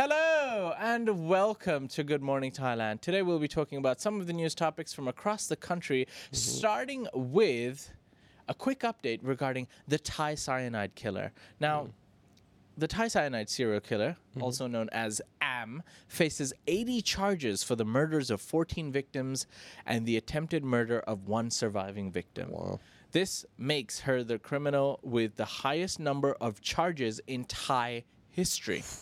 Hello and welcome to Good Morning Thailand. Today we'll be talking about some of the news topics from across the country, mm-hmm. starting with a quick update regarding the Thai cyanide killer. Now, mm-hmm. the Thai cyanide serial killer, mm-hmm. also known as AM, faces 80 charges for the murders of 14 victims and the attempted murder of one surviving victim. Wow. This makes her the criminal with the highest number of charges in Thai history.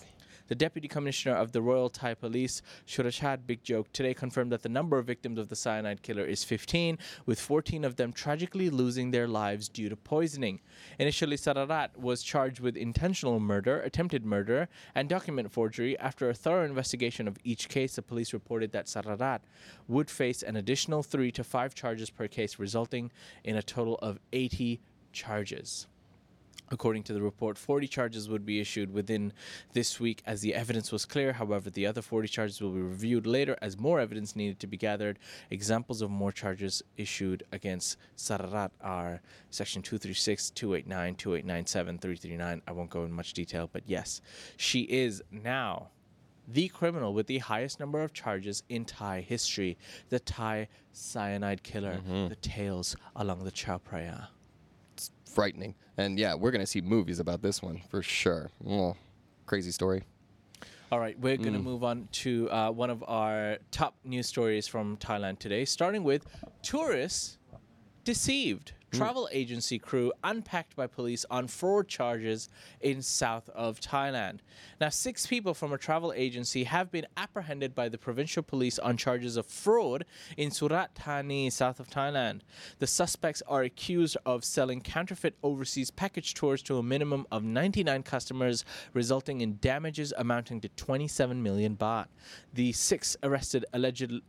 The Deputy Commissioner of the Royal Thai Police, Surachate Big Joke, today confirmed that the number of victims of the cyanide killer is 15, with 14 of them tragically losing their lives due to poisoning. Initially, Sararat was charged with intentional murder, attempted murder, and document forgery. After a thorough investigation of each case, the police reported that Sararat would face an additional three to five charges per case, resulting in a total of 80 charges. According to the report, 40 charges would be issued within this week as the evidence was clear. However, the other 40 charges will be reviewed later as more evidence needed to be gathered. Examples of more charges issued against Sararat are Section 236, 289, 2897, 339. I won't go in much detail, but yes, she is now the criminal with the highest number of charges in Thai history, the Thai cyanide killer, mm-hmm. the tales along the Chao Phraya. Frightening. And yeah, we're going to see movies about this one for sure. Oh, crazy story. All right, we're going to move on to uh, one of our top news stories from Thailand today, starting with tourists deceived. Mm. Travel agency crew unpacked by police on fraud charges in south of Thailand. Now, six people from a travel agency have been apprehended by the provincial police on charges of fraud in Surat Thani, south of Thailand. The suspects are accused of selling counterfeit overseas package tours to a minimum of 99 customers, resulting in damages amounting to 27 million baht. The six arrested allegedly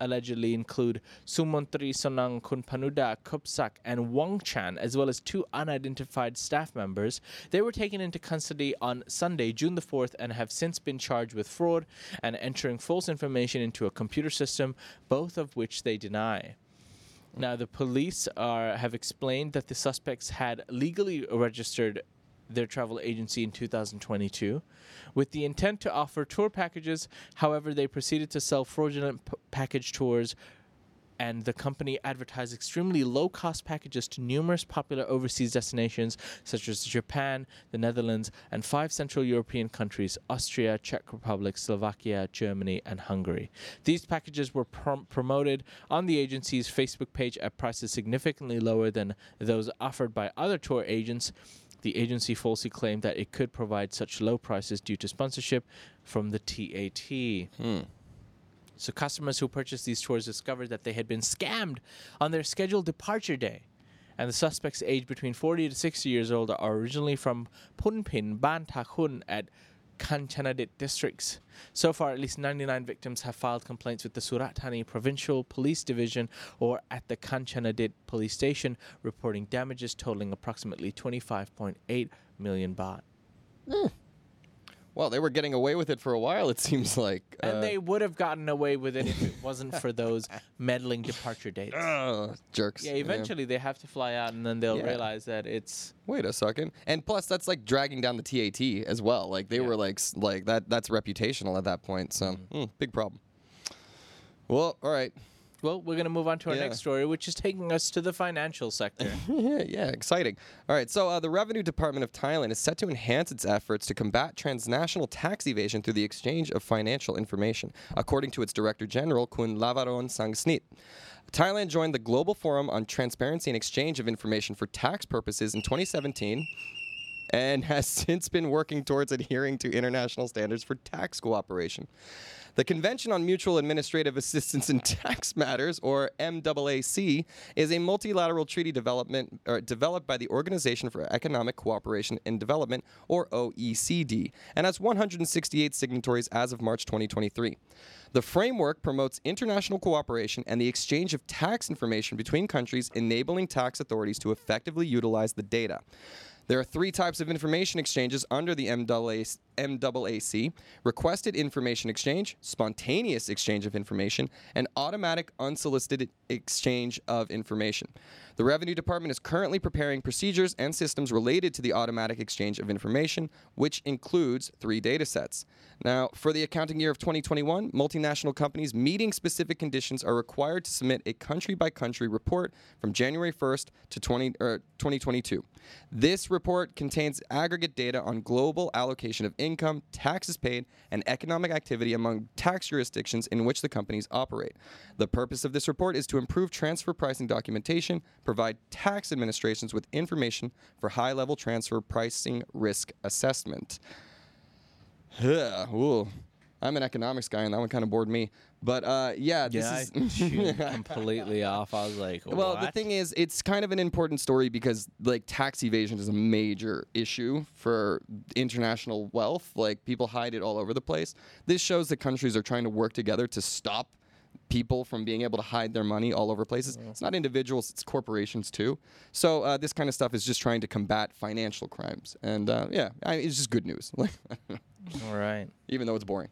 allegedly include Sumontri Sonang Kunpanuda Kupsak and Wong Chan, as well as two unidentified staff members. They were taken into custody on Sunday, June the 4th, and have since been charged with fraud and entering false information into a computer system, both of which they deny. Now, the police are, have explained that the suspects had legally registered their travel agency in 2022 with the intent to offer tour packages. However, they proceeded to sell fraudulent p- package tours. And the company advertised extremely low cost packages to numerous popular overseas destinations such as Japan, the Netherlands, and five Central European countries Austria, Czech Republic, Slovakia, Germany, and Hungary. These packages were prom- promoted on the agency's Facebook page at prices significantly lower than those offered by other tour agents. The agency falsely claimed that it could provide such low prices due to sponsorship from the TAT. Hmm. So customers who purchased these tours discovered that they had been scammed on their scheduled departure day. And the suspects aged between 40 to 60 years old are originally from Phunphin, Ban Takun at Kanchanadit districts. So far, at least 99 victims have filed complaints with the Surat Thani Provincial Police Division or at the Kanchanadit police station, reporting damages totaling approximately 25.8 million baht. Hmm. Well, they were getting away with it for a while, it seems like. And Uh, they would have gotten away with it if it wasn't for those meddling departure dates. ugh, jerks. Yeah, eventually they have to fly out, and then they'll Yeah. realize that it's Wait a second. And plus, that's like dragging down the TAT as well. Like they Yeah. were like like that. That's reputational at that point. So mm, big problem. Well, all right. Well. We're gonna move on to our Yeah. next story, which is taking us to the financial sector. yeah, yeah, exciting. All right, so uh, the Revenue Department of Thailand is set to enhance its efforts to combat transnational tax evasion through the exchange of financial information, according to its Director General, Kun Lavaron Sangsnit. Thailand joined the Global Forum on Transparency and Exchange of Information for Tax Purposes in 2017 and has since been working towards adhering to international standards for tax cooperation. The Convention on Mutual Administrative Assistance in Tax Matters, or MAAC, is a multilateral treaty development developed by the Organization for Economic Cooperation and Development, or OECD, and has 168 signatories as of March 2023. The framework promotes international cooperation and the exchange of tax information between countries, enabling tax authorities to effectively utilize the data. There are three types of information exchanges under the MAAC, requested information exchange, spontaneous exchange of information, and automatic unsolicited exchange of information. The Revenue Department is currently preparing procedures and systems related to the automatic exchange of information, which includes three data sets. Now, for the accounting year of 2021, multinational companies meeting specific conditions are required to submit a country by country report from January 1st to 20, er, 2022. This report contains aggregate data on global allocation of income, taxes paid, and economic activity among tax jurisdictions in which the companies operate. The purpose of this report is to improve transfer pricing documentation, provide tax administrations with information for high level transfer pricing risk assessment. Yeah, ooh. I'm an economics guy, and that one kind of bored me. But uh, yeah, this Yeah, is I tuned completely off. I was like, well, the thing is, it's kind of an important story because like tax evasion is a major issue for international wealth. Like people hide it all over the place. This shows that countries are trying to work together to stop people from being able to hide their money all over places. It's not individuals; it's corporations too. So uh, this kind of stuff is just trying to combat financial crimes. And uh, yeah, I, it's just good news. All right. even though it's boring.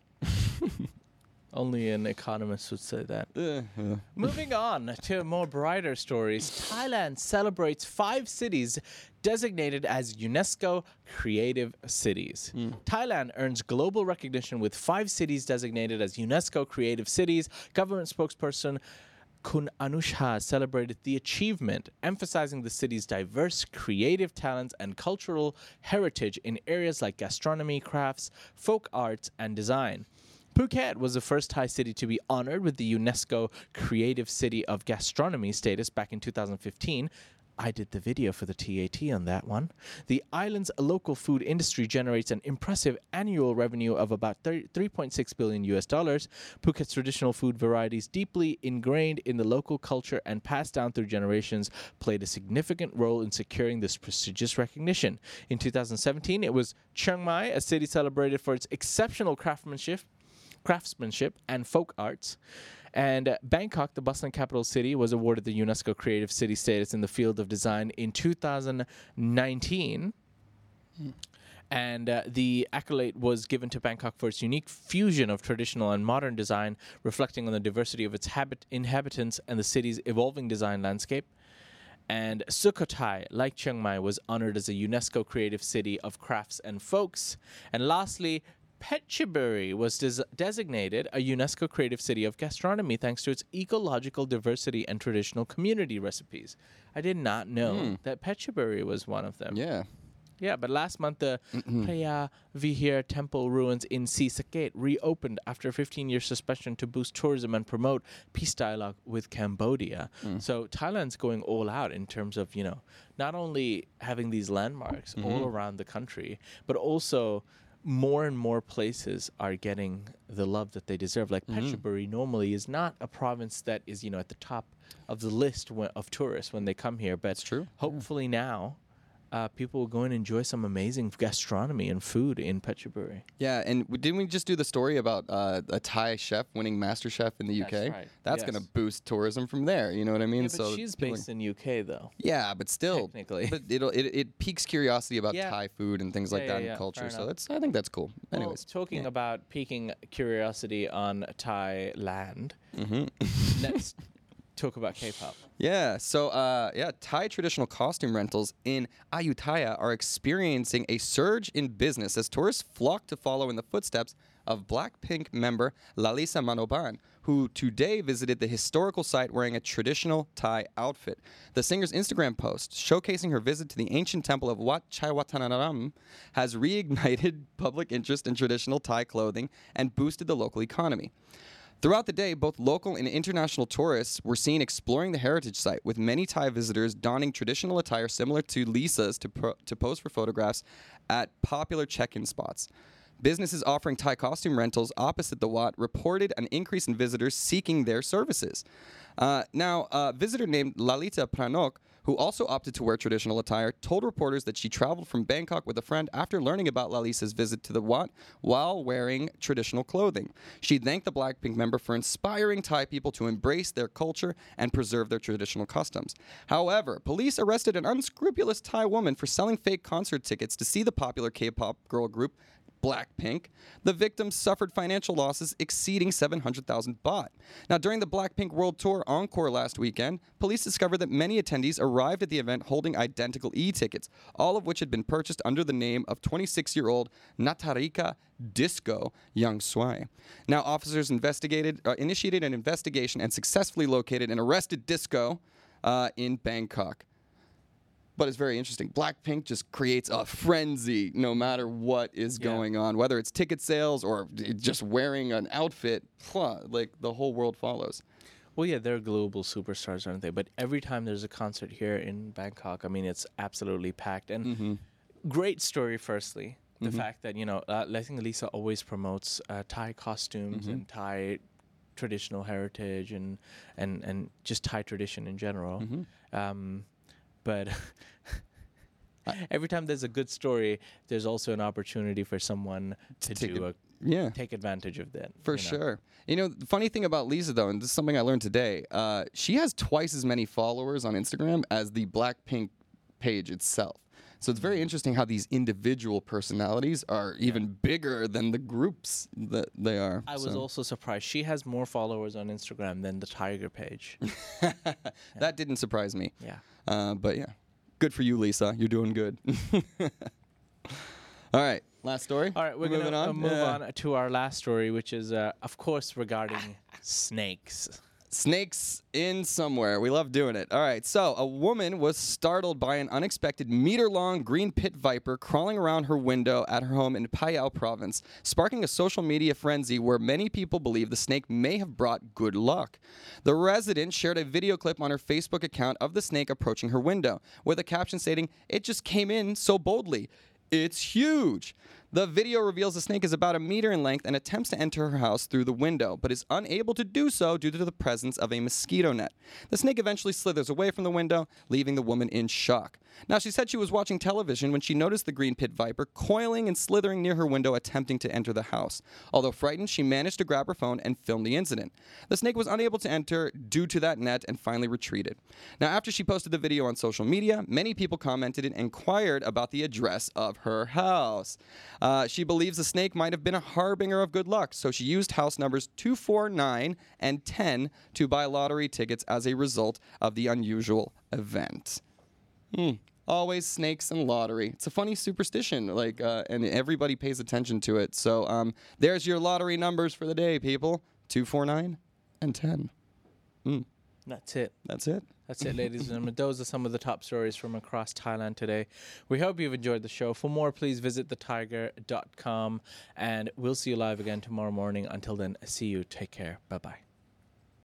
Only an economist would say that. Uh, uh. Moving on to more brighter stories. Thailand celebrates five cities designated as UNESCO Creative Cities. Thailand earns global recognition with five cities designated as UNESCO Creative Cities. Government spokesperson Kun Anucha celebrated the achievement, emphasizing the city's diverse creative talents and cultural heritage in areas like gastronomy, crafts, folk arts, and design. Phuket was the first Thai city to be honored with the UNESCO Creative City of Gastronomy status back in 2015. I did the video for the TAT on that one. The island's local food industry generates an impressive annual revenue of about 30 3.6 billion US dollars. Phuket's traditional food varieties, deeply ingrained in the local culture and passed down through generations, played a significant role in securing this prestigious recognition. In 2017, it was Chiang Mai, a city celebrated for its exceptional craftsmanship craftsmanship and folk arts. And uh, Bangkok, the bustling capital city, was awarded the UNESCO Creative City status in the field of design in 2019. And uh, the accolade was given to Bangkok for its unique fusion of traditional and modern design, reflecting on the diversity of its habit- inhabitants and the city's evolving design landscape. And Sukhothai, like Chiang Mai, was honored as a UNESCO Creative City of Crafts and Folks. And lastly, Phetchaburi was des- designated a UNESCO Creative City of Gastronomy thanks to its ecological diversity and traditional community recipes. I did not know hmm. that Phetchaburi was one of them. Yeah. Yeah, but last month the Preah Vihear temple ruins in Sisaket reopened after a 15-year suspension to boost tourism and promote peace dialogue with Cambodia. Hmm. So Thailand's going all out in terms of, you know, not only having these landmarks mm-hmm. all around the country, but also more and more places are getting the love that they deserve. Like mm-hmm. Phetchaburi normally is not a province that is, you know, at the top of the list when, of tourists when they come here, but That's true. hopefully now uh, people will go and enjoy some amazing gastronomy and food in Phetchaburi. Yeah, and w- didn't we just do the story about uh, a Thai chef winning Master Chef in the UK? That's right, That's yes. going to boost tourism from there. You know what I mean? Yeah, but so she's based in UK though. Yeah, but still, Technically. but it'll it, it piques curiosity about Yeah. Thai food and things like Yeah, that yeah, and culture. So that's I think that's cool. Well, Anyways, talking about piquing curiosity on Thailand, Mm-hmm. let's talk about K-pop. Yeah, so uh, yeah, Thai traditional costume rentals in Ayutthaya are experiencing a surge in business as tourists flock to follow in the footsteps of Blackpink member Lalisa Manoban, who today visited the historical site wearing a traditional Thai outfit. The singer's Instagram post showcasing her visit to the ancient temple of Wat Chaiwatanaram has reignited public interest in traditional Thai clothing and boosted the local economy. Throughout the day, both local and international tourists were seen exploring the heritage site, with many Thai visitors donning traditional attire similar to Lisa's to, pro- to pose for photographs at popular check in spots. Businesses offering Thai costume rentals opposite the Wat reported an increase in visitors seeking their services. Uh, now, a visitor named Lalita Pranok, who also opted to wear traditional attire, told reporters that she traveled from Bangkok with a friend after learning about Lalisa's visit to the Wat while wearing traditional clothing. She thanked the Blackpink member for inspiring Thai people to embrace their culture and preserve their traditional customs. However, police arrested an unscrupulous Thai woman for selling fake concert tickets to see the popular K pop girl group Blackpink, the victims suffered financial losses exceeding 700,000 baht. Now, during the Blackpink World Tour Encore last weekend, police discovered that many attendees arrived at the event holding identical e tickets, all of which had been purchased under the name of 26 year old Natarika Disco Young Swai. Now, officers investigated, uh, initiated an investigation and successfully located and arrested Disco uh, in Bangkok. But it's very interesting. Blackpink just creates a frenzy no matter what is Yeah. going on, whether it's ticket sales or just wearing an outfit. Like the whole world follows. Well, yeah, they're global superstars, aren't they? But every time there's a concert here in Bangkok, I mean, it's absolutely packed. And Mm-hmm. great story, firstly. The fact that, you know, uh, I think Lisa always promotes uh, Thai costumes Mm-hmm. and Thai traditional heritage and, and, and just Thai tradition in general. Mm-hmm. Um, but every time there's a good story, there's also an opportunity for someone to, take do a- Yeah. take advantage of that. For you know? sure. You know, the funny thing about Lisa, though, and this is something I learned today, uh, she has twice as many followers on Instagram as the Blackpink page itself. So it's Mm. very interesting how these individual personalities are even bigger than the groups that they are. I was also surprised. She has more followers on Instagram than the Thaiger page. that didn't surprise me. yeah. Uh, but yeah, good for you, Lisa. You're doing good. All right, last story. All right, we're uh, on. move Yeah. on to our last story, which is, uh, of course, regarding snakes. Snakes in somewhere. We love doing it. All right. So, a woman was startled by an unexpected meter long green pit viper crawling around her window at her home in Phayao province, sparking a social media frenzy where many people believe the snake may have brought good luck. The resident shared a video clip on her Facebook account of the snake approaching her window, with a caption stating, It just came in so boldly. It's huge. The video reveals the snake is about a meter in length and attempts to enter her house through the window, but is unable to do so due to the presence of a mosquito net. The snake eventually slithers away from the window, leaving the woman in shock. Now, she said she was watching television when she noticed the green pit viper coiling and slithering near her window, attempting to enter the house. Although frightened, she managed to grab her phone and film the incident. The snake was unable to enter due to that net and finally retreated. Now, after she posted the video on social media, many people commented and inquired about the address of her house. Uh, she believes the snake might have been a harbinger of good luck, so she used house numbers 249 and 10 to buy lottery tickets as a result of the unusual event. Hmm. Always snakes and lottery. It's a funny superstition, like, uh, and everybody pays attention to it. So, um, there's your lottery numbers for the day, people: two, four, nine, and ten. That's it. That's it. That's it, ladies and gentlemen. Those are some of the top stories from across Thailand today. We hope you've enjoyed the show. For more, please visit thethaiger.com. And we'll see you live again tomorrow morning. Until then, see you. Take care. Bye bye.